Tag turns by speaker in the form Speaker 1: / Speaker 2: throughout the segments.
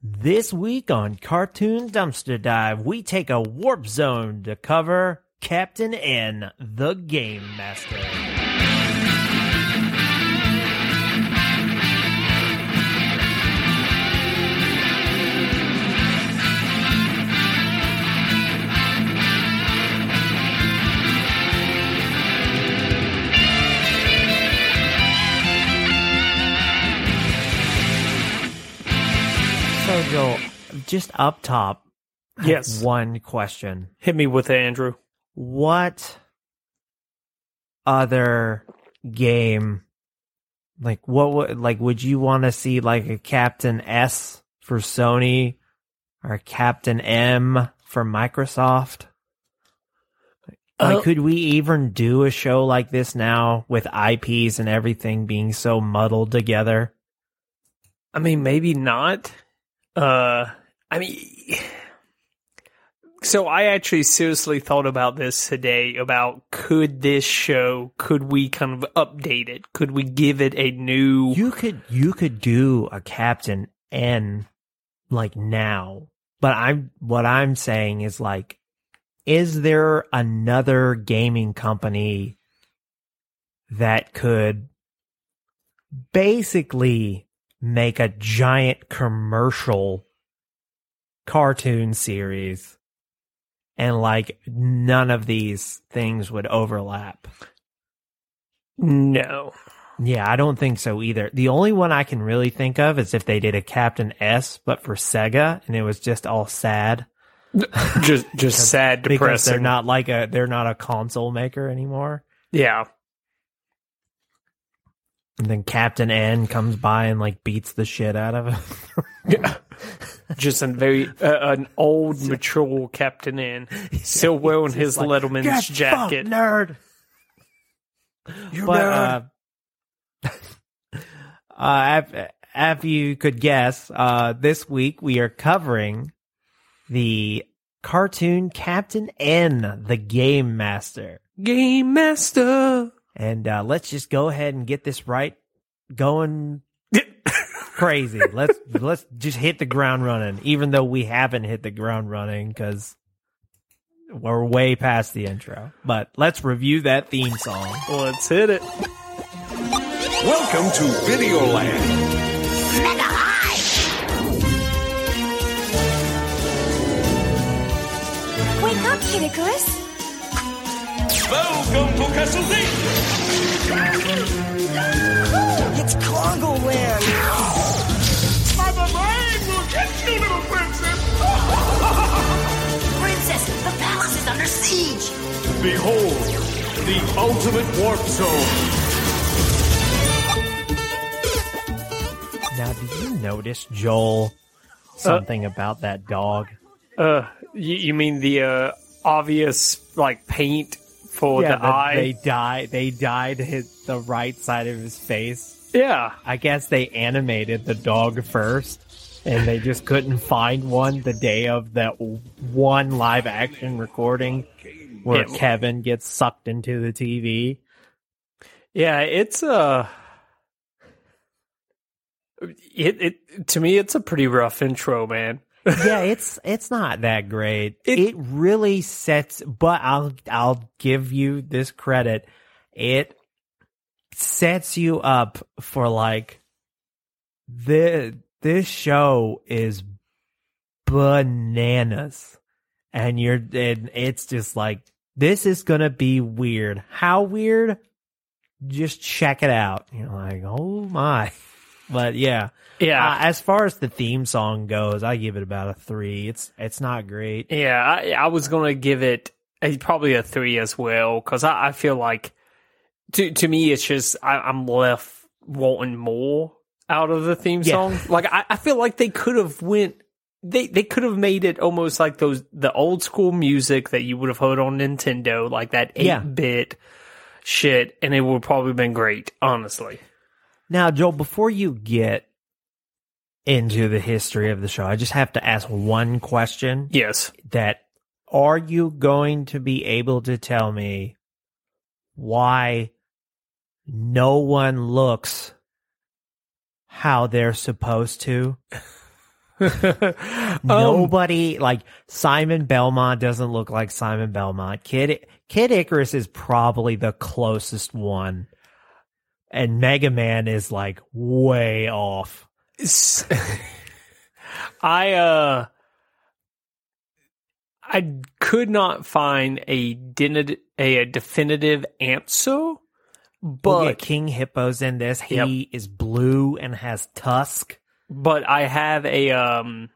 Speaker 1: This week on Cartoon Dumpster Dive, we take a warp zone to cover Captain N, the Game Master. So, Joel, just up top,
Speaker 2: Yes.
Speaker 1: one question.
Speaker 2: Hit me with it, Andrew.
Speaker 1: what other game like what would like would you want to see like a captain s for sony or captain m for microsoft like
Speaker 2: Uh,
Speaker 1: could we even do a show like this now with ips and everything being so muddled together
Speaker 2: I mean, maybe not. Uh, I mean, so I actually seriously thought about this today about could this show, could we kind of update it? Could we give it a new?
Speaker 1: you could you could do a captain n like now but i'm what i'm saying is like is there another gaming company that could basically make a giant commercial cartoon series and like none of these things would overlap
Speaker 2: no.
Speaker 1: yeah, I don't think so either. The only one I can really think of is if they did a Captain S, but for Sega, and it was just all sad
Speaker 2: just, just sad,
Speaker 1: because
Speaker 2: depressing.
Speaker 1: they're not like a they're not a console maker anymore.
Speaker 2: Yeah.
Speaker 1: And then Captain N comes by and like beats the shit out of him.
Speaker 2: Just a very uh, an old, mature Captain N, still wearing his
Speaker 1: like,
Speaker 2: Letterman's
Speaker 1: "Get
Speaker 2: jacket.
Speaker 1: fucked, nerd.
Speaker 2: You
Speaker 1: but
Speaker 2: nerd.
Speaker 1: uh, uh, if, if you could guess, uh, this week we are covering the cartoon Captain N, the Game Master,
Speaker 2: Game Master.
Speaker 1: And uh, let's just go ahead and get this right, going crazy. let's let's just hit the ground running, even though we haven't hit the ground running because we're way past the intro. But let's review that theme song.
Speaker 2: Let's hit it.
Speaker 3: Welcome to Videoland.
Speaker 4: Wake up, Kittikus.
Speaker 3: Welcome to Castlevania.
Speaker 5: It's Congo Land!
Speaker 3: Mother Brain will get you, little princess.
Speaker 4: Princess, the palace is under siege.
Speaker 3: Behold, the ultimate warp zone.
Speaker 1: Now, did you notice, Joel, something about that dog?
Speaker 2: Uh, you, you mean the uh, obvious like paint for the
Speaker 1: that
Speaker 2: eye?
Speaker 1: They died. They dyed his the right side of his face.
Speaker 2: yeah,
Speaker 1: I guess they animated the dog first, and they just couldn't find one the day of that one live action recording where
Speaker 2: Yeah.
Speaker 1: Kevin gets sucked into the TV.
Speaker 2: yeah. It's uh, it it to me it's a pretty rough intro, man.
Speaker 1: Yeah, it's it's not that great. It,
Speaker 2: It-
Speaker 1: really sets, but I'll I'll give you this credit. It sets you up for like the this show is bananas, and you're and it's just like this is gonna be weird. How weird? Just check it out. You're like, oh my. But yeah,
Speaker 2: Yeah,
Speaker 1: uh, as far as the theme song goes, I give it about a three. It's it's not great.
Speaker 2: yeah. I, I was gonna give it a, probably a three as well because I, I feel like to to me it's just I, I'm left wanting more out of the theme
Speaker 1: Yeah.
Speaker 2: song. Like I, I feel like they could have went. They they could have made it almost like those the old school music that you would have heard on Nintendo, like that eight
Speaker 1: Yeah.
Speaker 2: bit shit, and it would probably been great, honestly.
Speaker 1: Now, Joel, before you get into the history of the show, I just have to ask one question.
Speaker 2: Yes.
Speaker 1: That are you going to be able to tell me why no one looks how they're supposed to? Um, Nobody like Simon Belmont doesn't look like Simon Belmont. Kid Kid Icarus is probably the closest one. And Mega Man is like way off.
Speaker 2: I uh I could not find a dinid- a, definitive answer,
Speaker 1: But
Speaker 2: but
Speaker 1: King Hippo's in this. He
Speaker 2: Yep.
Speaker 1: is blue and has tusk.
Speaker 2: but I have a um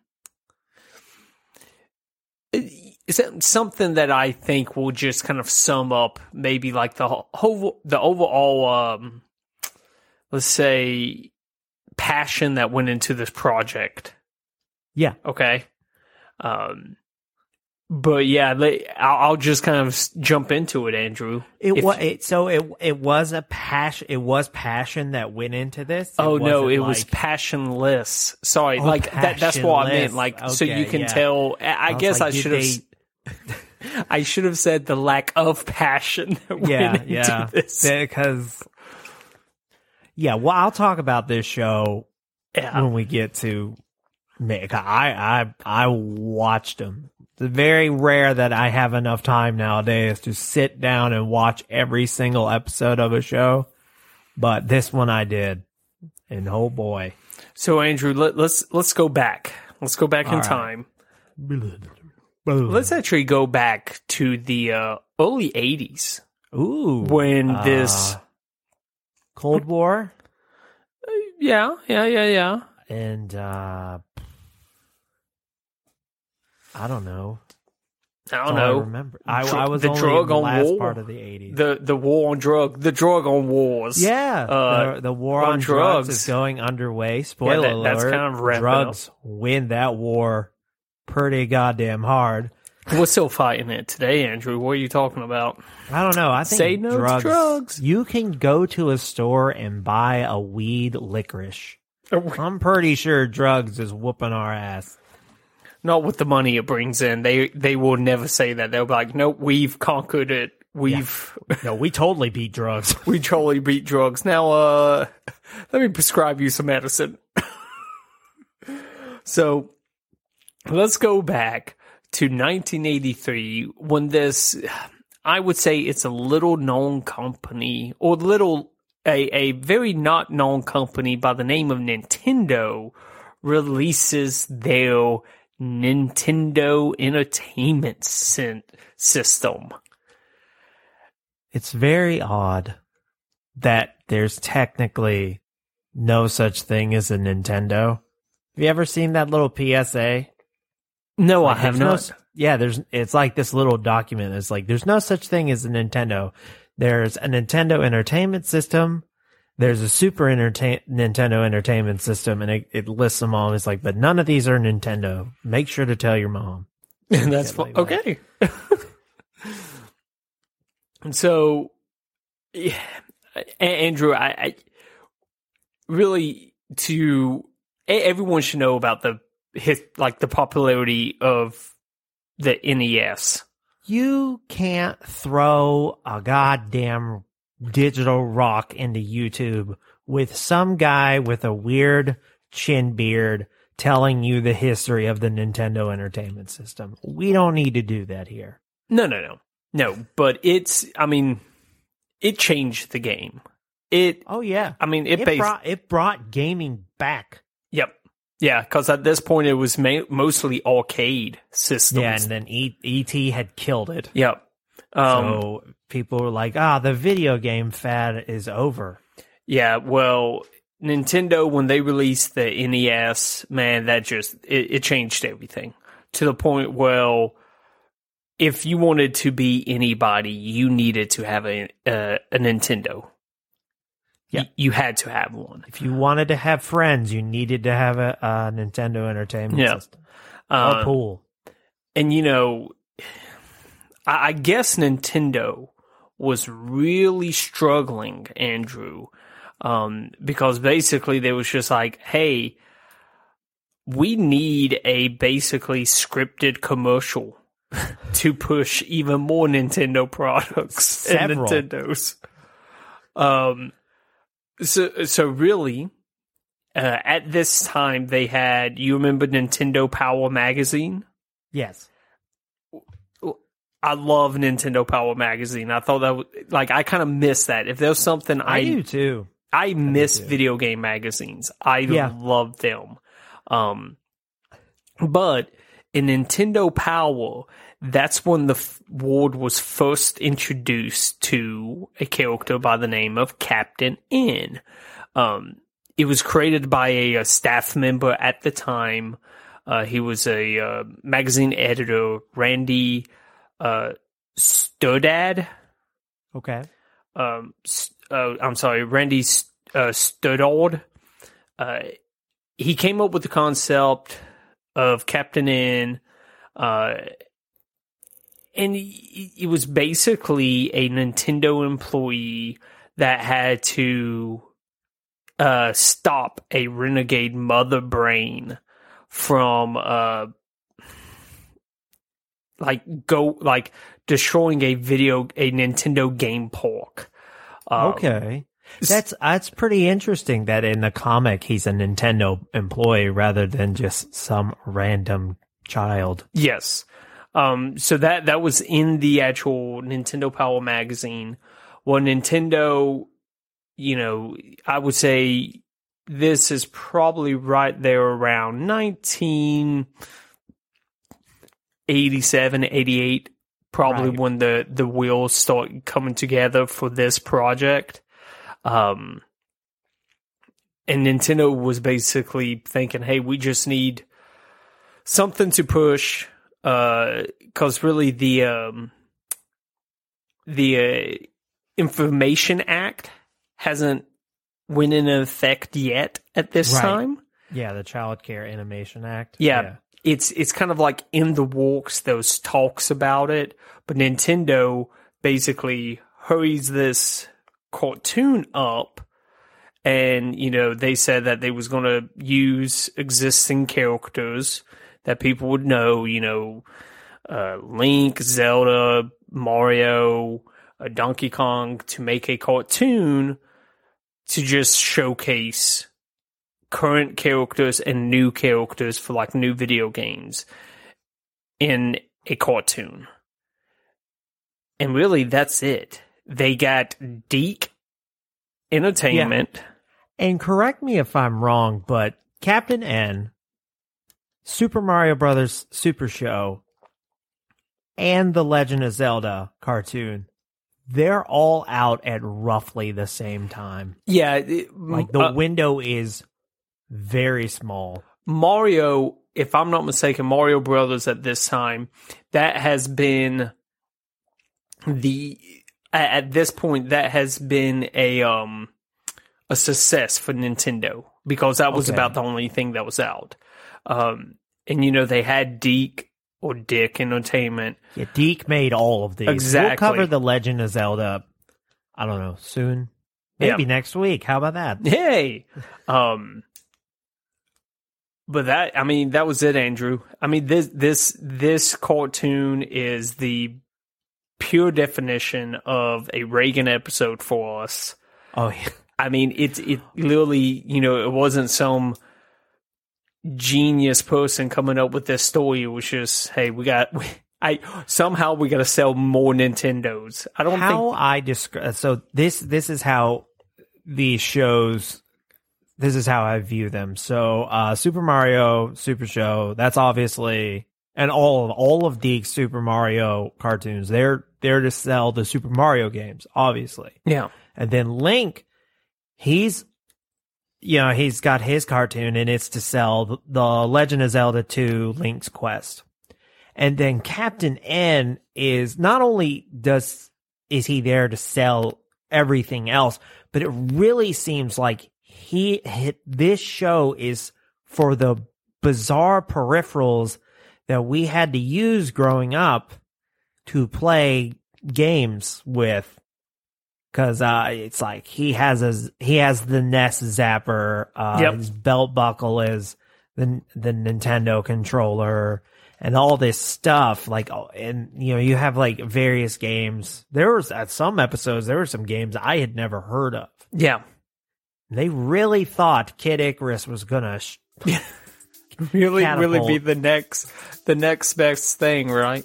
Speaker 2: something that I think will just kind of sum up maybe like the whole the overall um let's say passion that went into this project.
Speaker 1: Yeah.
Speaker 2: Okay. Um but yeah, I'll, I'll just kind of jump into it, Andrew.
Speaker 1: It was it, so it it was a passion. It was passion that went into this. It
Speaker 2: Oh no, it was passionless. Sorry,
Speaker 1: Oh,
Speaker 2: like that. That's what I meant.
Speaker 1: passionless.
Speaker 2: Like, so you can
Speaker 1: yeah.
Speaker 2: tell. I, I guess
Speaker 1: like,
Speaker 2: I should have.
Speaker 1: they-
Speaker 2: I should have said the lack of passion that
Speaker 1: yeah,
Speaker 2: went into
Speaker 1: yeah, because yeah. Well, I'll talk about this show
Speaker 2: Yeah.
Speaker 1: when we get to Mick. I I I watched them. It's very rare that I have enough time nowadays to sit down and watch every single episode of a show, but this one I did, and oh boy,
Speaker 2: So Andrew, let, let's let's go back. Let's go back in
Speaker 1: All right.
Speaker 2: time. Let's actually go back to the uh, early '80s
Speaker 1: ooh
Speaker 2: when this.
Speaker 1: Uh, Cold War
Speaker 2: Yeah, yeah, yeah, yeah.
Speaker 1: and uh I don't know.
Speaker 2: I don't know.
Speaker 1: I remember. I,
Speaker 2: Dr-
Speaker 1: I was
Speaker 2: the
Speaker 1: only
Speaker 2: drug
Speaker 1: in the
Speaker 2: on
Speaker 1: last
Speaker 2: war?
Speaker 1: part of the eighties.
Speaker 2: the the war on drug, the drug on wars.
Speaker 1: Yeah,
Speaker 2: Uh,
Speaker 1: the, the war
Speaker 2: on
Speaker 1: on, drugs.
Speaker 2: drugs.
Speaker 1: is going underway. Spoiler
Speaker 2: that- that's
Speaker 1: alert:
Speaker 2: kind of
Speaker 1: drugs win that war pretty goddamn hard.
Speaker 2: We're still fighting it today, Andrew. What are you talking about?
Speaker 1: I don't know. I think
Speaker 2: Say no
Speaker 1: drugs,
Speaker 2: drugs.
Speaker 1: You can go to a store and buy a weed licorice. I'm pretty sure drugs is whooping our ass.
Speaker 2: Not with the money it brings in. They they will never say that. They'll be like, "Nope, we've conquered it. We've
Speaker 1: No, we totally beat drugs.
Speaker 2: we totally beat drugs. Now, uh, let me prescribe you some medicine." so, let's go back to 1983 when this, I would say, it's a little known company or little a a very not known company by the name of Nintendo releases their Nintendo Entertainment System.
Speaker 1: It's very odd that there's technically no such thing as a Nintendo. Have you ever seen that little PSA?
Speaker 2: No,
Speaker 1: Like,
Speaker 2: I have
Speaker 1: no
Speaker 2: not.
Speaker 1: s- yeah, there's it's like this little document. It's like there's no such thing as a Nintendo. There's a Nintendo Entertainment System. There's a Super Entertain- Nintendo Entertainment System, and it, it lists them all. It's like, but none of these are Nintendo. Make sure to tell your mom.
Speaker 2: And
Speaker 1: that's
Speaker 2: fu-
Speaker 1: like
Speaker 2: okay. and so, yeah, Andrew, I, I really to everyone should know about the his, like the popularity of the NES.
Speaker 1: You can't throw a goddamn digital rock into YouTube with some guy with a weird chin beard telling you the history of the Nintendo Entertainment System. We don't need to do that here.
Speaker 2: No, no, no, no. But it's, I mean, it changed the game. It,
Speaker 1: Oh yeah.
Speaker 2: I mean, it,
Speaker 1: It
Speaker 2: based,
Speaker 1: brought it brought gaming back.
Speaker 2: yep, yeah, because at this point it was ma- mostly arcade systems.
Speaker 1: Yeah, and then e- ET had killed it.
Speaker 2: Yep. Um,
Speaker 1: so people were like, "Ah, the video game fad is over."
Speaker 2: Yeah, well, Nintendo when they released the NES, man, that just it, it changed everything to the point where if you wanted to be anybody, you needed to have a a, a Nintendo.
Speaker 1: Yeah.
Speaker 2: You had to have one.
Speaker 1: If you wanted to have friends, you needed to have a, a Nintendo Entertainment
Speaker 2: Yeah.
Speaker 1: System or
Speaker 2: Uh,
Speaker 1: pool.
Speaker 2: and you know, I, I guess Nintendo was really struggling, Andrew, um, because basically they was just like, "Hey, we need a basically scripted commercial to push even more Nintendo products and Nintendos." Um, so so really, uh, at this time they had you remember Nintendo Power magazine.
Speaker 1: Yes.
Speaker 2: I love Nintendo Power magazine. I thought that was, like I kind of miss that. If there's something
Speaker 1: I,
Speaker 2: I
Speaker 1: do too.
Speaker 2: I miss
Speaker 1: too.
Speaker 2: video game magazines. I
Speaker 1: Yeah.
Speaker 2: love them. Um, but in Nintendo Power, that's when the f- ward was first introduced to a character by the name of Captain N. Um, it was created by a, a staff member at the time. Uh, he was a uh, magazine editor, Randy uh,
Speaker 1: Okay.
Speaker 2: um, uh, I'm sorry, Randy uh, Studdard. Uh, he came up with the concept of Captain N, uh, and he was basically a Nintendo employee that had to uh, stop a renegade mother brain from uh, like go like destroying a video a Nintendo game park. Um,
Speaker 1: Okay. That's that's pretty interesting that in the comic he's a Nintendo employee rather than just some random child.
Speaker 2: Yes. Um, so that that was in the actual Nintendo Power magazine. Well, Nintendo, you know, I would say this is probably right there around 1987, 88, probably
Speaker 1: Right.
Speaker 2: when the, the wheels start coming together for this project. Um, and Nintendo was basically thinking, hey, we just need something to push because really the um, the uh, Information Act hasn't went in effect yet at this
Speaker 1: Right.
Speaker 2: time.
Speaker 1: Yeah, the Child Care Animation Act.
Speaker 2: Yeah. It's it's kind of like in the works. Those talks about it, but Nintendo basically hurries this cartoon up, and you know they said that they was going to use existing characters that people would know. You know, uh, Link, Zelda, Mario, uh, Donkey Kong to make a cartoon to just showcase current characters and new characters for like new video games in a cartoon. And really that's it. They got DIC Entertainment.
Speaker 1: And correct me if I'm wrong, but Captain N, Super Mario Brothers Super Show, and the Legend of Zelda cartoon, they're all out at roughly the same time.
Speaker 2: Yeah, it-
Speaker 1: Like the
Speaker 2: uh,
Speaker 1: window is very small.
Speaker 2: Mario, if I'm not mistaken, Mario Brothers at this time, that has been the at this point that has been a um a success for Nintendo because that was
Speaker 1: Okay.
Speaker 2: about the only thing that was out. Um and you know they had Deke or Dick Entertainment.
Speaker 1: Yeah, Deke made all of these.
Speaker 2: Exactly.
Speaker 1: We'll cover the Legend of Zelda. I don't know soon, maybe
Speaker 2: Yeah.
Speaker 1: next week. How about that?
Speaker 2: Hey. Um but that I mean that was it Andrew. I mean this this this cartoon is the pure definition of a Reagan episode for us.
Speaker 1: Oh, yeah.
Speaker 2: I mean it it literally, you know, it wasn't some genius person coming up with this story. It was just, hey, we got we, I somehow we got to sell more Nintendos. I don't
Speaker 1: how
Speaker 2: think
Speaker 1: I describe. So this this is how these shows. This is how I view them. So uh, Super Mario Super Show. That's obviously and all of all of DIC's Super Mario cartoons. They're there to sell the Super Mario games, obviously.
Speaker 2: yeah.
Speaker 1: And then Link, he's, you know, he's got his cartoon and it's to sell the, Legend of Zelda 2 Link's Quest. And then Captain N is not only does, is he there to sell everything else, but it really seems like he hit, this show is for the bizarre peripherals that we had to use growing up to play games with because uh, it's like he has a he has the NES zapper. Uh,
Speaker 2: Yep.
Speaker 1: His belt buckle is the the Nintendo controller and all this stuff. Like, oh, and you know, you have like various games. There was at some episodes there were some games I had never heard of.
Speaker 2: Yeah.
Speaker 1: They really thought Kid Icarus was gonna. Sh-
Speaker 2: Really, really be the next, the next best thing, right?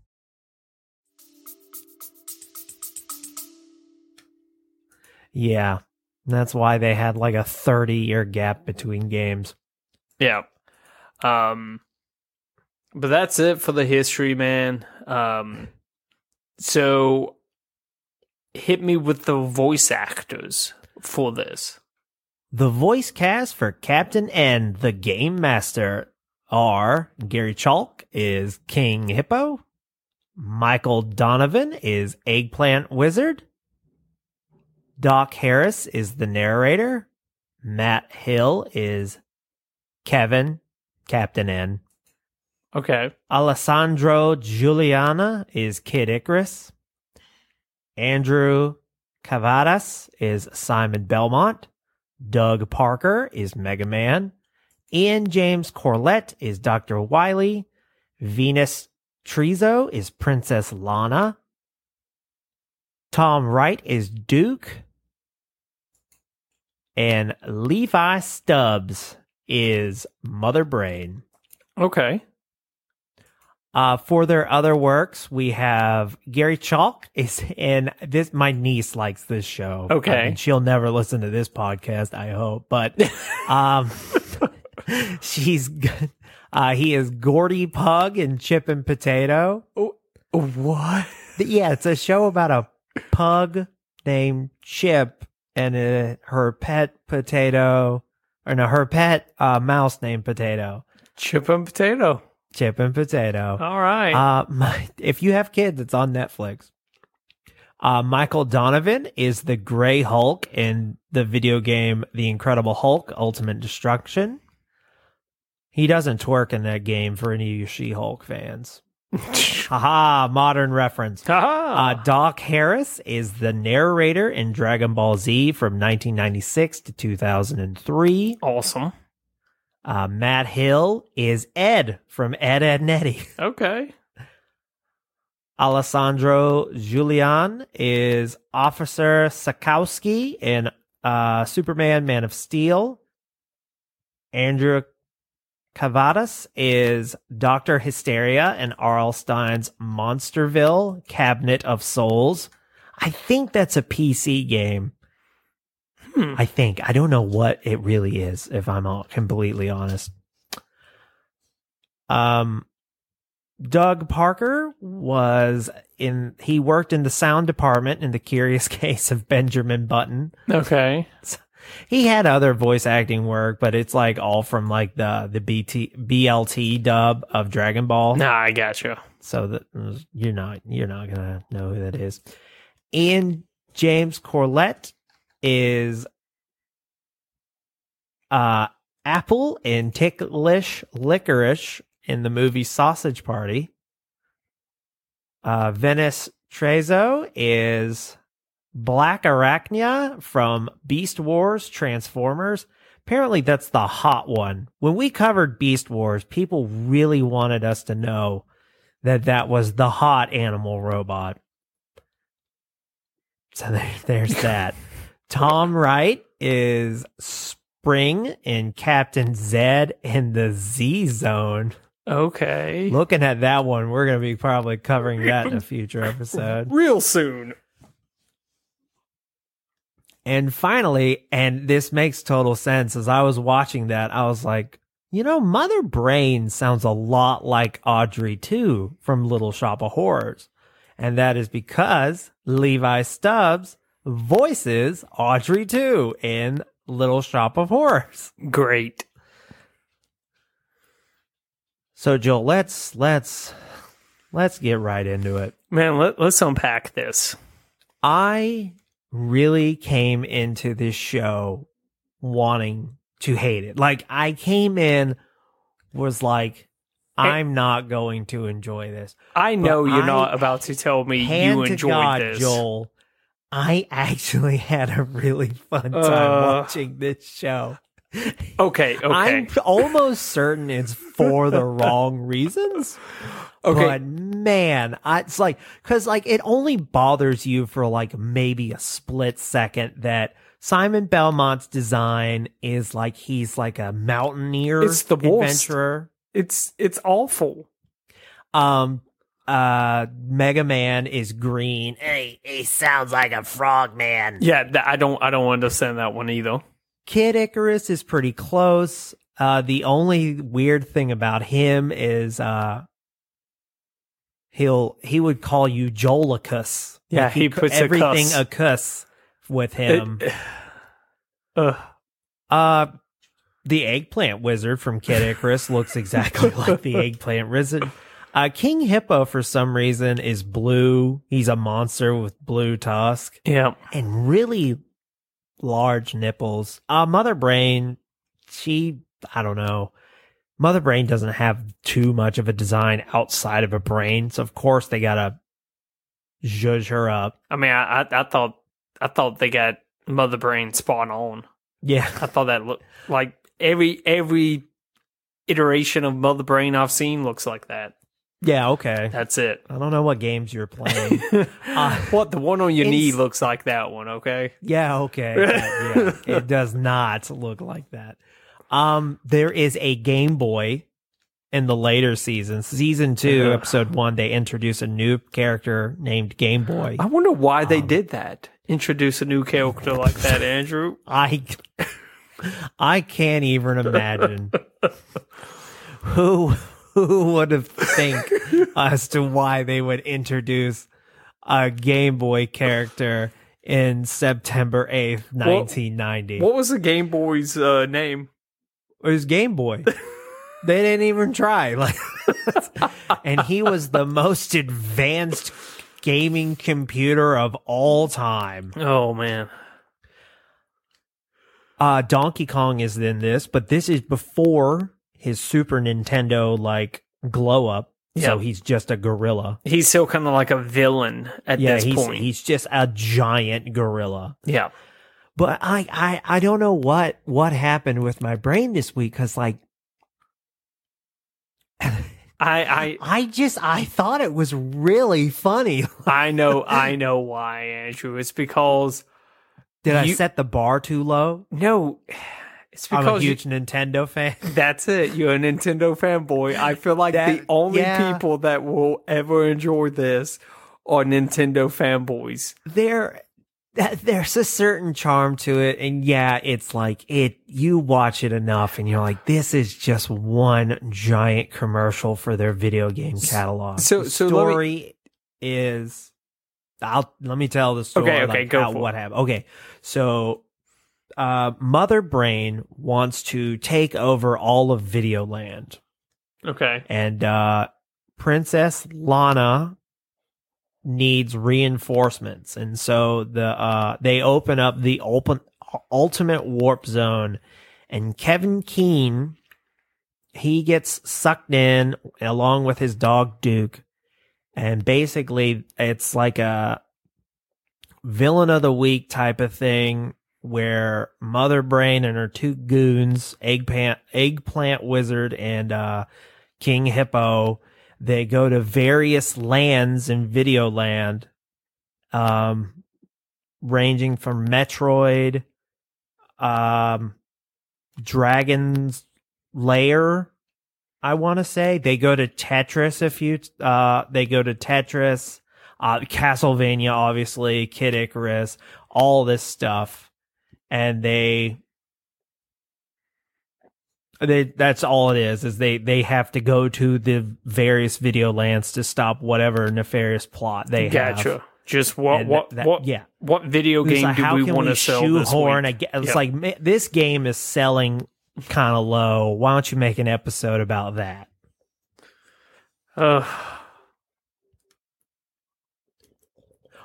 Speaker 1: yeah, that's why they had like a 30 year gap between games.
Speaker 2: Yeah. Um but that's it for the history, man. Um so hit me with the voice actors for this.
Speaker 1: The voice cast for Captain N, the Game Master, are Gary Chalk is King Hippo, Michael Donovan is Eggplant Wizard, Doc Harris is the narrator, Matt Hill is Kevin, Captain N,
Speaker 2: Okay.
Speaker 1: Alessandro Juliani is Kid Icarus. Andrew Kavadas is Simon Belmont. Doug Parker is Mega Man. Ian James Corlett is Dr. Wily. Venus Terzo is Princess Lana. Tom Wright is Duke. And Levi Stubbs is Mother Brain.
Speaker 2: Okay.
Speaker 1: Uh, for their other works, we have Gary Chalk is in this. My niece likes this show.
Speaker 2: Okay.
Speaker 1: I mean, she'll never listen to this podcast, I hope, but, um, she's, uh, he is Gordy Pug in Chip and Potato.
Speaker 2: What?
Speaker 1: Yeah, it's a show about a pug named Chip and uh, her pet potato, or no, her pet, uh, mouse named Potato.
Speaker 2: Chip and potato.
Speaker 1: Chip and Potato.
Speaker 2: All right.
Speaker 1: Uh, my, if you have kids, it's on Netflix. Uh, Michael Donovan is the Gray Hulk in the video game The Incredible Hulk Ultimate Destruction. He doesn't twerk in that game for any of you She Hulk fans. Haha, modern reference.
Speaker 2: Haha.
Speaker 1: Uh, Doc Harris is the narrator in Dragon Ball Z from 1996 to 2003.
Speaker 2: awesome.
Speaker 1: Uh, Matt Hill is Ed from Ed, Edd, and Eddy.
Speaker 2: Okay.
Speaker 1: Alessandro Juliani is Officer Sakowski in uh, Superman Man of Steel. Andrew Kavadas is Dr. Hysteria and R.L. Stine's Monsterville Cabinet of Souls. I think that's a PC game.
Speaker 2: Hmm.
Speaker 1: I think. I don't know what it really is, if I'm all completely honest. Um, Doug Parker was in, he worked in the sound department in the curious case of Benjamin Button.
Speaker 2: Okay.
Speaker 1: He had other voice acting work, but it's like all from like the, the BT, BLT dub of Dragon Ball.
Speaker 2: Nah, I got you.
Speaker 1: So that you're not, you're not gonna know who that is. Ian James Corlett is uh Apple in Ticklish Licorice in the movie Sausage Party. Uh Venus Terzo is Black Arachnia from Beast Wars Transformers. Apparently that's the hot one. When we covered Beast Wars, people really wanted us to know that that was the hot animal robot. So there, there's that. Tom Wright is Spring in Captain Zed in the Z Zone.
Speaker 2: Okay.
Speaker 1: Looking at that one, we're going to be probably covering that in a future episode.
Speaker 2: Real soon.
Speaker 1: And finally, and this makes total sense, as I was watching that, I was like, you know, Mother Brain sounds a lot like Audrey II from Little Shop of Horrors. And that is because Levi Stubbs voices Audrey II in Little Shop of Horrors.
Speaker 2: Great.
Speaker 1: So Joel, let's let's let's get right into it.
Speaker 2: Man, let, let's unpack this.
Speaker 1: I really came into this show wanting to hate it. Like I came in was like I'm not going to enjoy this.
Speaker 2: I know you're
Speaker 1: I-
Speaker 2: not about to tell me you enjoyed
Speaker 1: God,
Speaker 2: this.
Speaker 1: Joel. I actually had a really fun time
Speaker 2: Uh,
Speaker 1: watching this show.
Speaker 2: Okay, okay.
Speaker 1: I'm almost certain it's for the wrong reasons.
Speaker 2: Okay.
Speaker 1: But man, I, it's like, cause like it only bothers you for like maybe a split second that Simon Belmont's design is like he's like a mountaineer
Speaker 2: It's the worst.
Speaker 1: adventurer.
Speaker 2: It's it's awful.
Speaker 1: Um, uh, Mega Man is green.
Speaker 5: Hey, he sounds like a frog man.
Speaker 2: Yeah, th- I don't I don't understand that one either.
Speaker 1: Kid Icarus is pretty close. Uh, the only weird thing about him is, uh, he'll, he would call you Jolicus.
Speaker 2: Yeah,
Speaker 1: Like,
Speaker 2: he
Speaker 1: cu-
Speaker 2: puts a
Speaker 1: everything
Speaker 2: cuss.
Speaker 1: a cuss with him.
Speaker 2: It- Ugh.
Speaker 1: uh, the eggplant wizard from Kid Icarus looks exactly like the eggplant wizard. Uh, King Hippo, for some reason, is blue. He's a monster with blue tusk.
Speaker 2: yeah.
Speaker 1: and really large nipples. Uh, Mother Brain, she, I don't know. Mother Brain doesn't have too much of a design outside of a brain, so of course they gotta zhuzh her up.
Speaker 2: I mean, I, I I thought I thought they got Mother Brain spot on.
Speaker 1: Yeah,
Speaker 2: I thought that looked like every every iteration of Mother Brain I've seen looks like that.
Speaker 1: Yeah, okay.
Speaker 2: That's it.
Speaker 1: I don't know what games you're playing. Uh,
Speaker 2: what the one on your knee looks like that one? Okay.
Speaker 1: yeah, okay. yeah, it does not look like that. Um, there is a Game Boy in the later seasons. Season two,
Speaker 2: Yeah.
Speaker 1: episode one, they introduce a new character named Game Boy.
Speaker 2: I wonder why
Speaker 1: Um,
Speaker 2: they did that. Introduce a new character like that, Andrew.
Speaker 1: I I can't even imagine who who would have think as to why they would introduce a Game Boy character in September eighth, nineteen ninety.
Speaker 2: What was the Game Boy's uh, name?
Speaker 1: It was Game Boy. they didn't even try. Like, and he was the most advanced gaming computer of all time.
Speaker 2: Oh man.
Speaker 1: Uh Donkey Kong is in this, but this is before his Super Nintendo like glow up. So he's just a gorilla.
Speaker 2: He's still kind of like a villain at
Speaker 1: yeah,
Speaker 2: this
Speaker 1: he's
Speaker 2: point.
Speaker 1: he's just a giant gorilla.
Speaker 2: yeah.
Speaker 1: But I I I don't know what what happened with my brain this week cuz like
Speaker 2: I I
Speaker 1: I just I thought it was really funny.
Speaker 2: I know I know why, Andrew. It's because
Speaker 1: Did I set the bar too low?
Speaker 2: no, it's because
Speaker 1: I'm a
Speaker 2: because you,
Speaker 1: huge Nintendo fan.
Speaker 2: that's it. You're a Nintendo fanboy. I feel like the only
Speaker 1: yeah.
Speaker 2: people that will ever enjoy this are Nintendo fanboys.
Speaker 1: there there's a certain charm to it and yeah it's like it you watch it enough and you're like this is just one giant commercial for their video game catalog
Speaker 2: so-
Speaker 1: the
Speaker 2: so let me-
Speaker 1: story is i'll let me tell the story
Speaker 2: Okay, okay,
Speaker 1: like
Speaker 2: go
Speaker 1: how,
Speaker 2: for
Speaker 1: what happened okay so uh mother brain wants to take over all of videoland.
Speaker 2: Okay.
Speaker 1: and uh princess lana needs reinforcements. And so the uh they open up the open ultimate warp zone. And kevin keene he gets sucked in along with his dog duke. And basically it's like a villain of the week type of thing where mother brain and her two goons eggplant eggplant wizard and uh king hippo they go to various lands in videoland um ranging from metroid um dragon's lair i want to say. They go to tetris a few uh they go to tetris uh castlevania obviously kid icarus all this stuff and they they that's all it is is they they have to go to the various video lands to stop whatever nefarious plot they
Speaker 2: Gotcha.
Speaker 1: have
Speaker 2: Just what what
Speaker 1: that-
Speaker 2: what
Speaker 1: yeah.
Speaker 2: what video game
Speaker 1: like,
Speaker 2: do
Speaker 1: how
Speaker 2: we want to sell this
Speaker 1: shoehorn
Speaker 2: week?
Speaker 1: a it's
Speaker 2: Yeah.
Speaker 1: like this game is selling kind of low why don't you make an episode about that
Speaker 2: Ugh.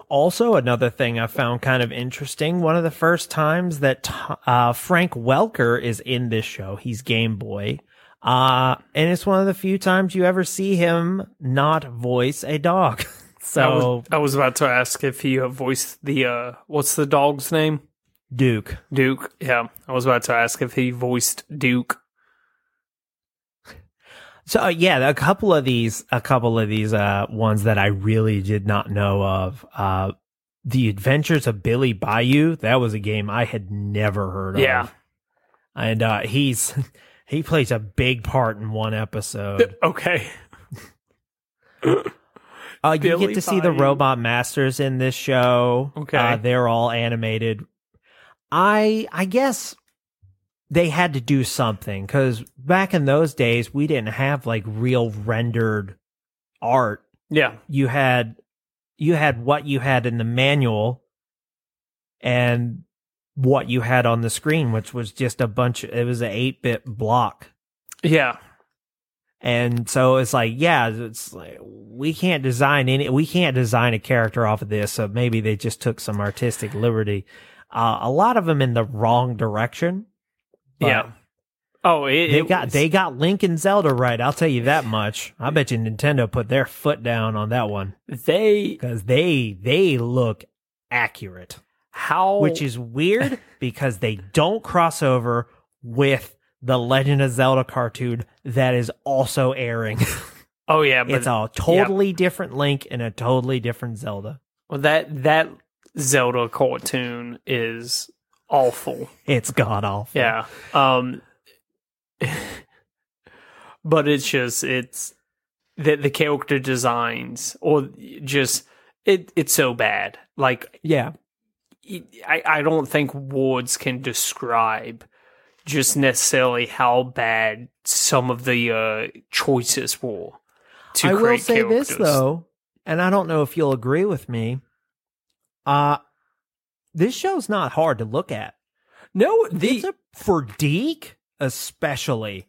Speaker 1: Also, another thing I found kind of interesting. One of the first times that uh, Frank Welker is in this show, he's Game Boy. Uh, and it's one of the few times you ever see him not voice a dog.
Speaker 2: I
Speaker 1: so,
Speaker 2: was, I was about to ask if he uh, voiced the uh, what's the dog's name?
Speaker 1: Duke.
Speaker 2: Duke. Yeah, I was about to ask if he voiced Duke.
Speaker 1: So uh, yeah, a couple of these, a couple of these, uh, ones that I really did not know of. Uh, the Adventures of Billy Bayou. That was a game I had never heard
Speaker 2: Yeah.
Speaker 1: of. Yeah, and, uh, he's, he plays a big part in one episode.
Speaker 2: Okay.
Speaker 1: Uh, you
Speaker 2: Billy
Speaker 1: get to see the robot masters in this show.
Speaker 2: Okay.
Speaker 1: Uh, they're all animated. I, I guess they had to do something because back in those days, we didn't have like real rendered art.
Speaker 2: Yeah.
Speaker 1: You had, you had what you had in the manual and what you had on the screen, which was just a bunch, it was an 8 bit block.
Speaker 2: Yeah.
Speaker 1: And so it's like, yeah, it's like we can't design any, we can't design a character off of this. So maybe they just took some artistic liberty. Uh, a lot of them in the wrong direction. But
Speaker 2: yeah. Oh, it,
Speaker 1: They
Speaker 2: it
Speaker 1: got
Speaker 2: was-
Speaker 1: they got Link and Zelda right. I'll tell you that much. I bet you Nintendo put their foot down on that one
Speaker 2: they
Speaker 1: because they they look accurate,
Speaker 2: how
Speaker 1: which is weird because they don't cross over with the Legend of Zelda cartoon that is also airing.
Speaker 2: oh yeah, but
Speaker 1: it's a totally different Link and a totally different Zelda.
Speaker 2: well, that that Zelda cartoon is awful.
Speaker 1: It's god awful.
Speaker 2: Yeah. Um but it's just it's the the character designs or just it it's so bad. Like
Speaker 1: Yeah.
Speaker 2: I I don't think words can describe just necessarily how bad some of the uh choices were to
Speaker 1: I will say
Speaker 2: characters.
Speaker 1: this though, and I don't know if you'll agree with me. Uh this show's not hard to look at.
Speaker 2: No, the
Speaker 1: It's a, for DIC, especially.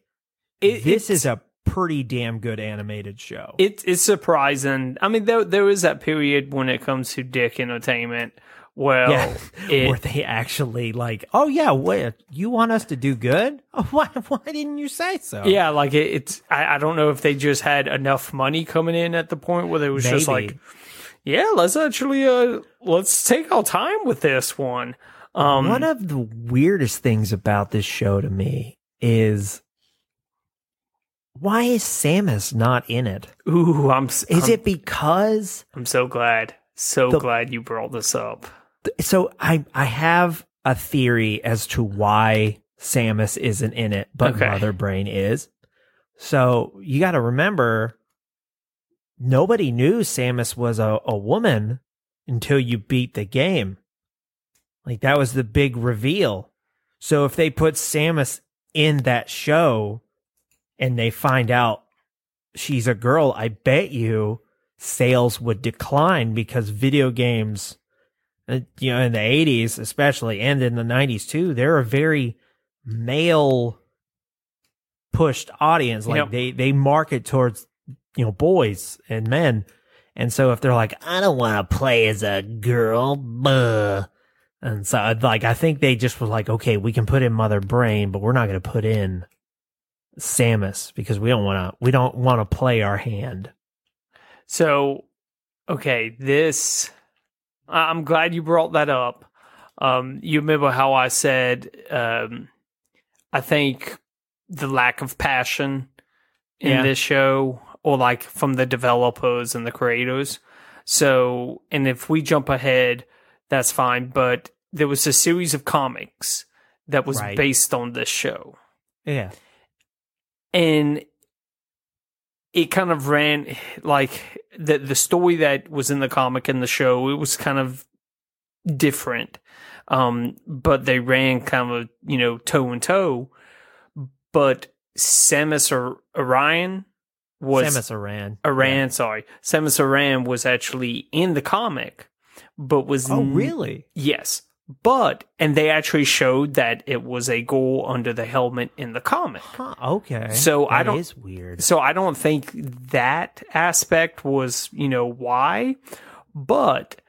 Speaker 2: it,
Speaker 1: this is a pretty damn good animated show.
Speaker 2: It, it's surprising. I mean, there there is that period when it comes to Dick Entertainment. Well,
Speaker 1: yeah,
Speaker 2: it-
Speaker 1: where they actually like, oh yeah, wait, you want us to do good? Oh, why? Why didn't you say so?
Speaker 2: yeah, like it, it's. I, I don't know if they just had enough money coming in at the point where it was just like, yeah, let's actually uh let's take our time with this one. Um,
Speaker 1: One of the weirdest things about this show to me is why is Samus not in it?
Speaker 2: ooh, I'm.
Speaker 1: Is
Speaker 2: I'm,
Speaker 1: it because
Speaker 2: I'm so glad. So
Speaker 1: The-
Speaker 2: glad you brought this up.
Speaker 1: so I I have a theory as to why Samus isn't in it, but
Speaker 2: Okay.
Speaker 1: Mother Brain is. So you got to remember, nobody knew Samus was a, a woman until you beat the game. Like that was the big reveal. So if they put Samus in that show and they find out she's a girl, I bet you sales would decline because video games uh, you know, in the 80s, especially, and in the 90s too, they're a very male pushed audience. Like they, they market towards, you know, boys and men. And so if they're like, I don't want to play as a girl, buh. And so like, I think they just was like, okay, we can put in Mother Brain, but we're not going to put in Samus because we don't want to, we don't want to play our hand.
Speaker 2: So, okay, this. I'm glad you brought that up. Um, you remember how I said, um, I think the lack of passion in
Speaker 1: Yeah.
Speaker 2: this show, or like from the developers and the creators. So, and if we jump ahead, that's fine. But there was a series of comics that was
Speaker 1: Right.
Speaker 2: based on this show
Speaker 1: Yeah.
Speaker 2: and it kind of ran like the the story that was in the comic and the show it was kind of different um but they ran kind of you know toe and toe but Samus or Orion was
Speaker 1: Samus Aran.
Speaker 2: Aran sorry Samus Aran was actually in the comic but was
Speaker 1: Oh,
Speaker 2: n-
Speaker 1: really?
Speaker 2: yes but and they actually showed that it was a goal under the helmet in the comic
Speaker 1: Huh, okay.
Speaker 2: So I don't-
Speaker 1: is weird.
Speaker 2: so I don't think that aspect was, you know, why. But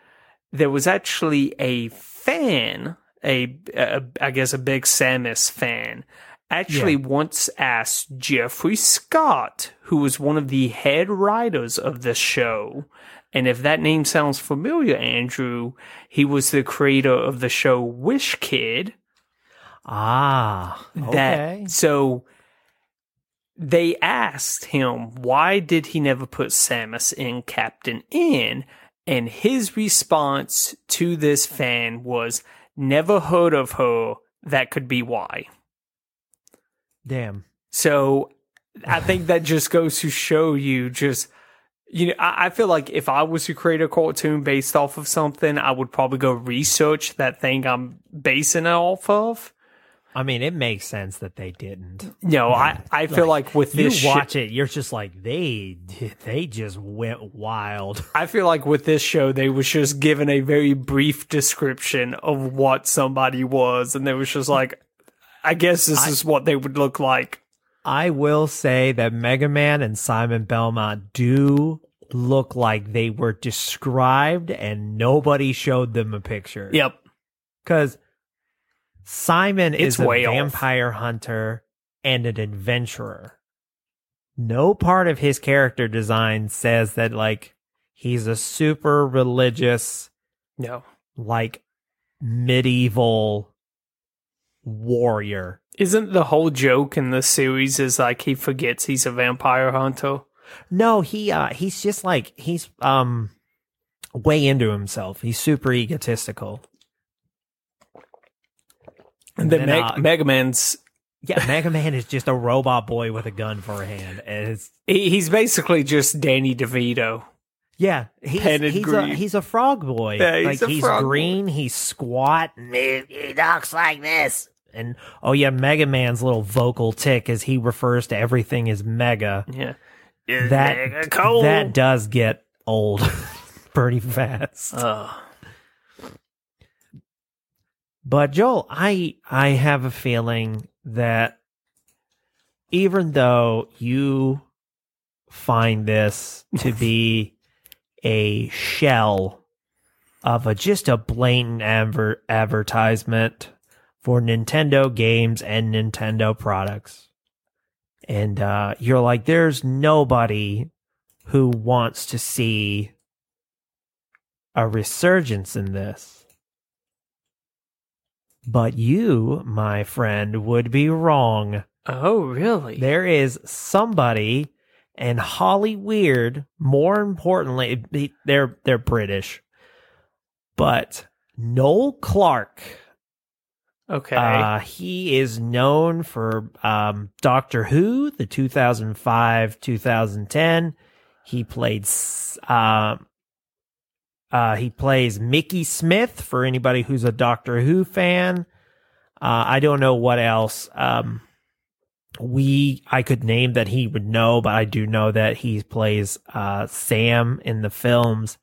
Speaker 2: there was actually a fan, a, a I guess a big Samus fan, actually once asked Jeffrey Scott, who was one of the head writers of the show. And if that name sounds familiar, Andrew, he was the creator of the show Wish Kid.
Speaker 1: Ah, okay.
Speaker 2: That so they asked him why did he never put Samus in Captain N, and his response to this fan was never heard of her. That could be why.
Speaker 1: Damn.
Speaker 2: So I think that just goes to show you just you know, I, I feel like if I was to create a cartoon based off of something, I would probably go research that thing I'm basing it off of.
Speaker 1: I mean, it makes sense that they didn't.
Speaker 2: No, I, I feel like, with this show-
Speaker 1: watch it, you're just like they they just went wild.
Speaker 2: I feel like with this show, they was just given a very brief description of what somebody was, and they was just like, I guess this is what they would look like.
Speaker 1: I will say that Mega Man and Simon Belmont do look like they were described and nobody showed them a picture.
Speaker 2: Yep.
Speaker 1: Because Simon
Speaker 2: It's
Speaker 1: is a
Speaker 2: way off.
Speaker 1: vampire hunter and an adventurer. No part of his character design says that, like, he's a super religious,
Speaker 2: No.
Speaker 1: like, medieval warrior.
Speaker 2: Isn't the whole joke in the series is like he forgets he's a vampire hunter?
Speaker 1: No, he uh he's just like he's um way into himself. He's super egotistical.
Speaker 2: And then
Speaker 1: then,
Speaker 2: Meg-
Speaker 1: uh,
Speaker 2: Mega Man's
Speaker 1: Yeah, Mega Man is just a robot boy with a gun for a hand. And it's
Speaker 2: he, he's basically just Danny DeVito.
Speaker 1: Yeah, he's
Speaker 2: Painted
Speaker 1: he's a he's a frog boy.
Speaker 2: Yeah, he's
Speaker 1: like
Speaker 2: a
Speaker 1: he's
Speaker 2: frog boy.
Speaker 1: green, he's squat,
Speaker 5: He, he talks like this.
Speaker 1: and oh yeah, Mega Man's little vocal tick as he refers to everything as Mega.
Speaker 2: Yeah.
Speaker 1: That
Speaker 5: Mega cold.
Speaker 1: that does get old pretty fast.
Speaker 2: Uh,
Speaker 1: But Joel, I I have a feeling that even though you find this to be a shell of a just a blatant adver- advertisement for Nintendo games and Nintendo products. And uh, you're like, there's nobody who wants to see a resurgence in this. But you, my friend, would be wrong.
Speaker 2: oh, really?
Speaker 1: There is somebody, and Holly Weird. More importantly, they- they're they're British, but Noel Clarke.
Speaker 2: okay.
Speaker 1: Uh, he is known for um, Doctor Who, the 2005 2010. He played. Um, uh, he plays Mickey Smith for anybody who's a Doctor Who fan. Uh, I don't know what else. Um, we I could name that he would know, but I do know that he plays uh, Sam in the films.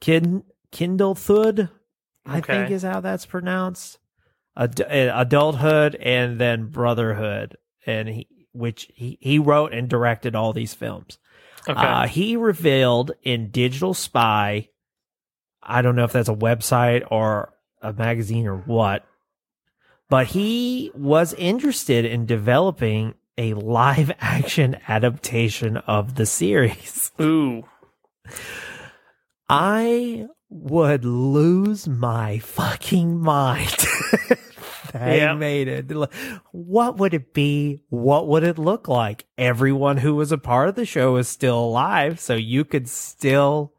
Speaker 1: Kin Kidulthood, I
Speaker 2: Okay.
Speaker 1: think is how that's pronounced. Ad- uh, adulthood and then brotherhood, and he which he, he wrote and directed all these films.
Speaker 2: okay.
Speaker 1: Uh, he revealed in Digital Spy, I don't know if that's a website or a magazine or what, but he was interested in developing a live action adaptation of the series.
Speaker 2: Ooh.
Speaker 1: I would lose my fucking mind. they
Speaker 2: Yeah.
Speaker 1: made it. What would it be? What would it look like? Everyone who was a part of the show is still alive, so you could still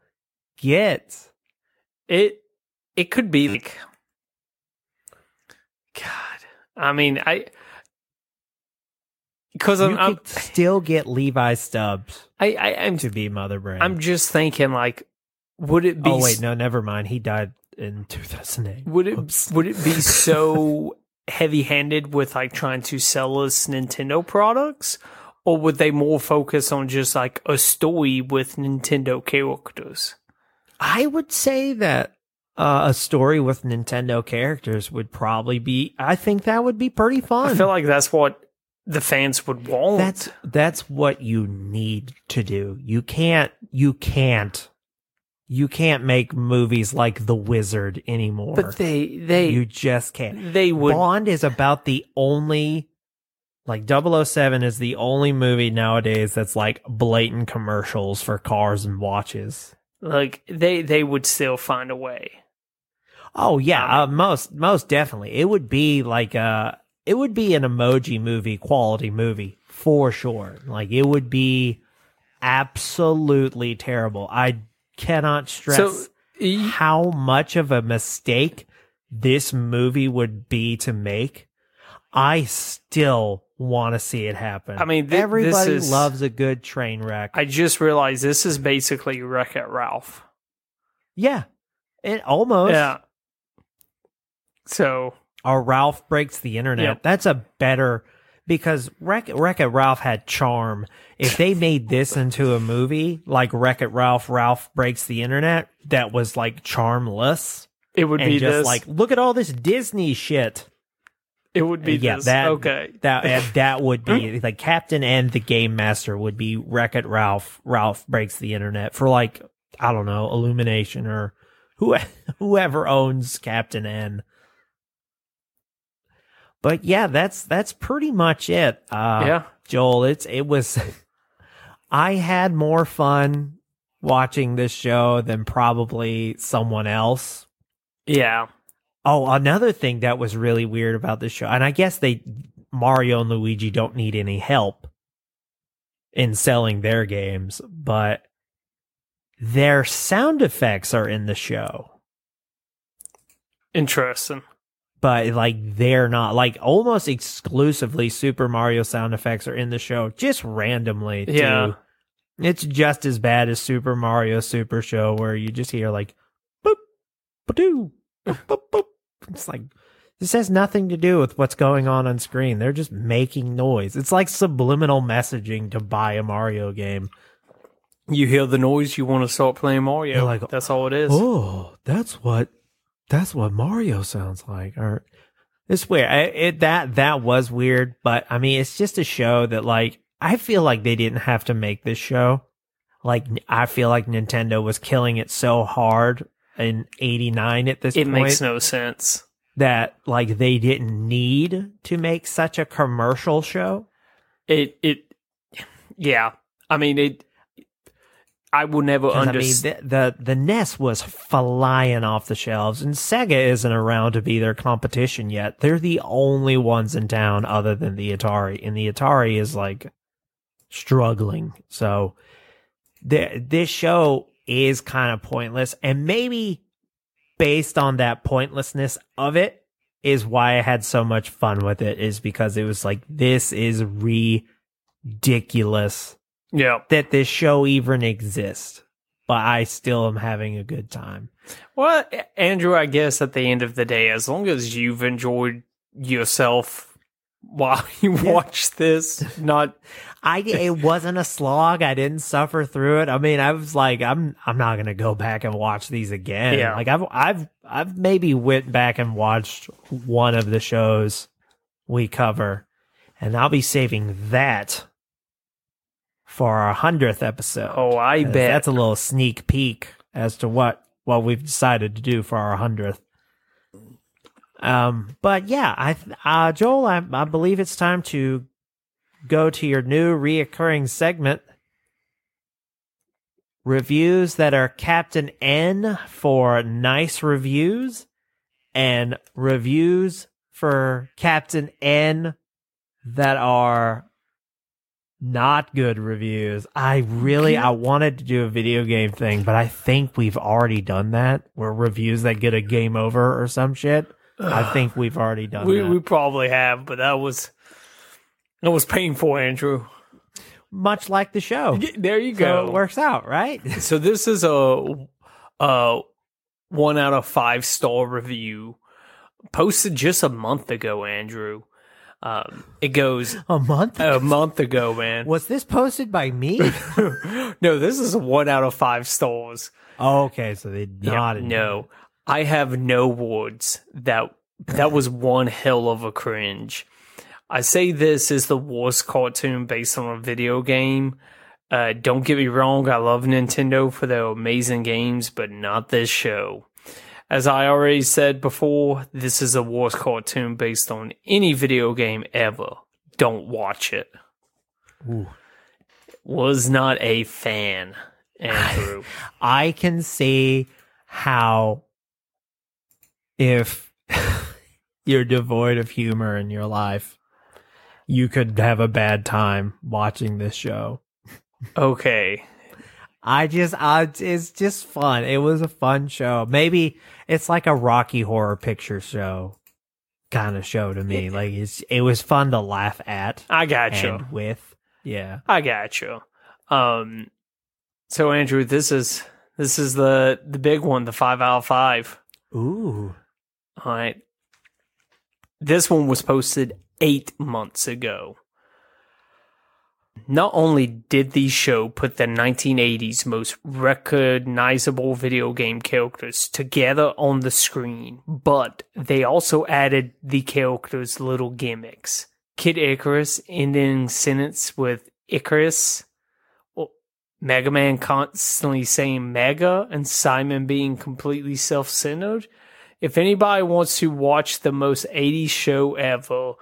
Speaker 1: get.
Speaker 2: It it could be like God. I mean, I because I'm, I'm
Speaker 1: still get Levi Stubbs
Speaker 2: I, I I'm
Speaker 1: to be Mother Brain.
Speaker 2: I'm just thinking like would it be
Speaker 1: oh wait, no, never mind. He died in 2008.
Speaker 2: would it would it be so heavy-handed with like trying to sell us Nintendo products or would they more focus on just like a story with Nintendo characters?
Speaker 1: I would say that uh, a story with Nintendo characters would probably be. I think that would be pretty fun.
Speaker 2: I feel like that's what the fans would want.
Speaker 1: that's that's what you need to do. You can't you can't you can't make movies like The Wizard anymore.
Speaker 2: But they they
Speaker 1: you just can't.
Speaker 2: they would
Speaker 1: Bond is about the only like 007 is the only movie nowadays that's like blatant commercials for cars and watches.
Speaker 2: like they they would still find a way.
Speaker 1: Oh yeah, uh, most most definitely. It would be like a it would be an emoji movie quality movie for sure. Like it would be absolutely terrible. I cannot stress
Speaker 2: So
Speaker 1: how much of a mistake this movie would be to make. I still want to see it happen.
Speaker 2: I mean, this
Speaker 1: everybody
Speaker 2: is-
Speaker 1: loves a good train wreck.
Speaker 2: I just realized this is basically Wreck It Ralph.
Speaker 1: yeah, it almost.
Speaker 2: Yeah. So
Speaker 1: or Ralph breaks the internet.
Speaker 2: Yep.
Speaker 1: That's a better because Wreck Wreck It Ralph had charm. If they made this into a movie like Wreck It Ralph, Ralph breaks the internet, that was like charmless
Speaker 2: it would
Speaker 1: and
Speaker 2: be
Speaker 1: just
Speaker 2: this.
Speaker 1: like look at all this Disney shit.
Speaker 2: it would be
Speaker 1: yeah,
Speaker 2: this.
Speaker 1: that
Speaker 2: okay.
Speaker 1: that and that would be like Captain and the Game Master would be Wreck It Ralph. Ralph breaks the internet for like I don't know Illumination or who whoever owns Captain N. But yeah, that's that's pretty much it. Uh,
Speaker 2: yeah.
Speaker 1: Joel, it's it was. I had more fun watching this show than probably someone else.
Speaker 2: Yeah.
Speaker 1: Oh, another thing that was really weird about this show, and I guess they Mario and Luigi don't need any help in selling their games, but their sound effects are in the show.
Speaker 2: Interesting.
Speaker 1: But like they're not like almost exclusively Super Mario sound effects are in the show just randomly. Too.
Speaker 2: Yeah.
Speaker 1: It's just as bad as Super Mario Super Show where you just hear like boop ba-doo, boop, boop, boop. It's like this has nothing to do with what's going on on screen. They're just making noise. It's like subliminal messaging to buy a Mario game.
Speaker 2: You hear the noise, you want to start playing Mario.
Speaker 1: You're like,
Speaker 2: That's all it is.
Speaker 1: Oh, that's what that's what Mario sounds like. Or it's weird. I, it that that was weird, but I mean, it's just a show that like I feel like they didn't have to make this show. Like I feel like Nintendo was killing it so hard in '89 at this point.
Speaker 2: it
Speaker 1: point
Speaker 2: makes no sense.
Speaker 1: that like they didn't need to make such a commercial show.
Speaker 2: It it yeah. I mean it I will never
Speaker 1: 'Cause, I mean,
Speaker 2: understand.
Speaker 1: the, the the NES was flying off the shelves, and Sega isn't around to be their competition yet. They're the only ones in town other than the Atari, and the Atari is like struggling. So, the, this show is kind of pointless, and maybe based on that pointlessness of it is why I had so much fun with it. Is because it was like this is ridiculous
Speaker 2: yeah.
Speaker 1: that this show even exists, but I still am having a good time.
Speaker 2: Well, Andrew, I guess at the end of the day, as long as you've enjoyed yourself while you watch this, not
Speaker 1: I it wasn't a slog. I didn't suffer through it. I mean, I was like, I'm I'm not gonna go back and watch these again.
Speaker 2: Yeah.
Speaker 1: Like I've I've I've maybe went back and watched one of the shows we cover, and I'll be saving that for our hundredth episode.
Speaker 2: oh, I
Speaker 1: 'Cause
Speaker 2: bet
Speaker 1: that's a little sneak peek as to what what we've decided to do for our hundredth. Um, but yeah, I uh, Joel, I, I believe it's time to go to your new reoccurring segment. Reviews that are Captain N for nice reviews, and reviews for Captain N that are not good reviews. I really I wanted to do a video game thing, but I think we've already done that. Where reviews that get a game over or some shit. I think we've already done
Speaker 2: we
Speaker 1: that.
Speaker 2: we probably have, but that was that was painful, Andrew.
Speaker 1: Much like the show.
Speaker 2: There you
Speaker 1: So
Speaker 2: go.
Speaker 1: it works out, right?
Speaker 2: So this is a a one out of five star review posted just a month ago, Andrew. Um, it goes
Speaker 1: A month?
Speaker 2: a month ago, man.
Speaker 1: Was this posted by me?
Speaker 2: no, this is a one out of five stars.
Speaker 1: oh, okay, so they
Speaker 2: Yeah,
Speaker 1: not
Speaker 2: no, I have no words. That that was one hell of a cringe. I say this is the worst cartoon based on a video game, Uh, don't get me wrong, I love Nintendo for their amazing games, but not this show. As I already said before, this is the worst cartoon based on any video game ever. Don't watch it. Was not a fan, Andrew.
Speaker 1: I can see how if you're devoid of humor in your life, you could have a bad time watching this show.
Speaker 2: okay.
Speaker 1: I just, I, it's just fun. It was a fun show. Maybe it's like a Rocky Horror Picture Show kind of show to me. Like it's, it was fun to laugh at
Speaker 2: I got you.
Speaker 1: with. Yeah.
Speaker 2: I got you. Um, so Andrew, this is this is the the big one, the five out of five.
Speaker 1: Ooh.
Speaker 2: All right. This one was posted eight months ago. Not only did the show put the 1980s most recognizable video game characters together on the screen, but they also added the characters' little gimmicks. Kid Icarus ending sentence with Icarus, Mega Man constantly saying Mega, and Simon being completely self centered. If anybody wants to watch the most 80s show ever,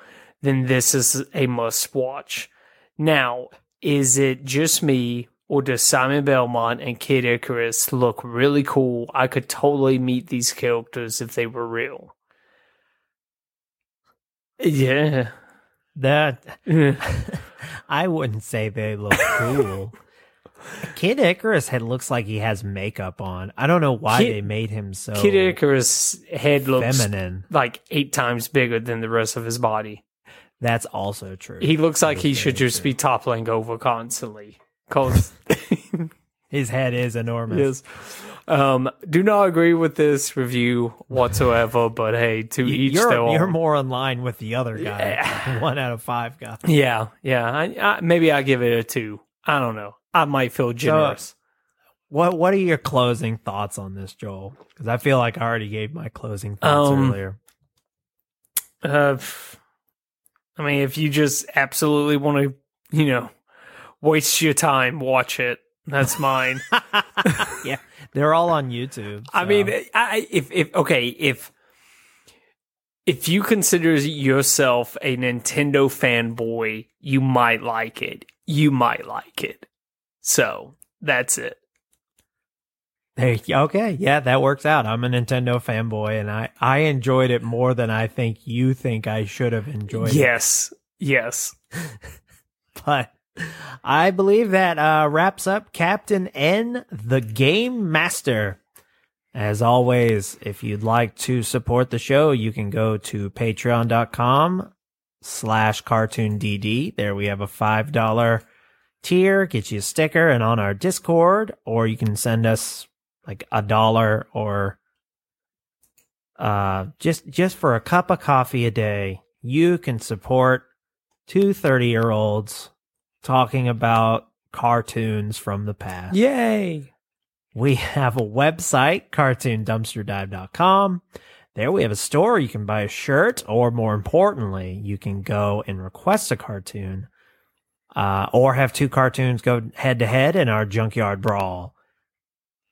Speaker 2: then this is a must watch. Now, is it just me, or does Simon Belmont and Kid Icarus look really cool? I could totally meet these characters if they were real. Yeah.
Speaker 1: That I wouldn't say they look cool. Kid Icarus head looks like he has makeup on. I don't know why
Speaker 2: Kid-
Speaker 1: they made him so
Speaker 2: Kid Icarus' head looks
Speaker 1: feminine.
Speaker 2: like eight times bigger than the rest of his body.
Speaker 1: That's also true.
Speaker 2: He looks like he should just
Speaker 1: true.
Speaker 2: be toppling over constantly. Cause
Speaker 1: His head is enormous.
Speaker 2: yes. Um, do not agree with this review whatsoever, but hey, to
Speaker 1: Y-
Speaker 2: each
Speaker 1: You're,
Speaker 2: their own.
Speaker 1: you're more in line with the other guy. One out of five guy.
Speaker 2: Yeah, yeah. I, I, maybe I give it a two. I don't know. I might feel generous.
Speaker 1: What What are your closing thoughts on this, Joel? Because I feel like I already gave my closing thoughts
Speaker 2: Um,
Speaker 1: earlier.
Speaker 2: Uh, f- I mean, if you just absolutely want to, you know, waste your time, watch it. That's mine.
Speaker 1: yeah, they're all on YouTube.
Speaker 2: I mean, I if if okay if if you consider yourself a Nintendo fanboy, you might like it. You might like it. So that's it.
Speaker 1: There, okay, yeah, that works out. I'm a Nintendo fanboy, and I I enjoyed it more than I think you think I should have enjoyed it.
Speaker 2: Yes, yes.
Speaker 1: But I believe that uh, wraps up Captain N, the Game Master. As always, if you'd like to support the show, you can go to patreon.com slash cartoon DD. There we have a $5 tier, get you a sticker and on our Discord, or you can send us like a dollar or uh just just for a cup of coffee a day, you can support two 30 year olds talking about cartoons from the past.
Speaker 2: Yay!
Speaker 1: We have a website, cartoondumpsterdive.com. There we have a store. You can buy a shirt, or more importantly, you can go and request a cartoon, uh, or have two cartoons go head to head in our junkyard brawl.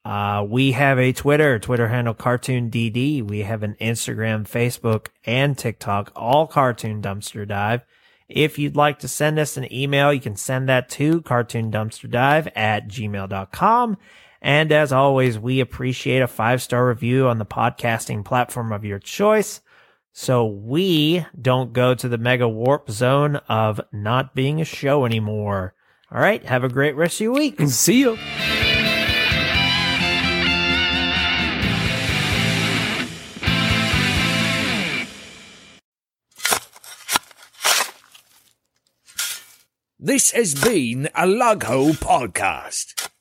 Speaker 1: Uh, we have a Twitter, Twitter handle Cartoon DD. We have an Instagram, Facebook, and TikTok, all Cartoon Dumpster Dive. If you'd like to send us an email, you can send that to cartoondumpsterdive at gmail.com. And as always, we appreciate a five star review on the podcasting platform of your choice. So we don't go to the mega warp zone of not being a show anymore. All right. Have a great rest of your week.
Speaker 2: See you.
Speaker 6: This has been a Lugho podcast.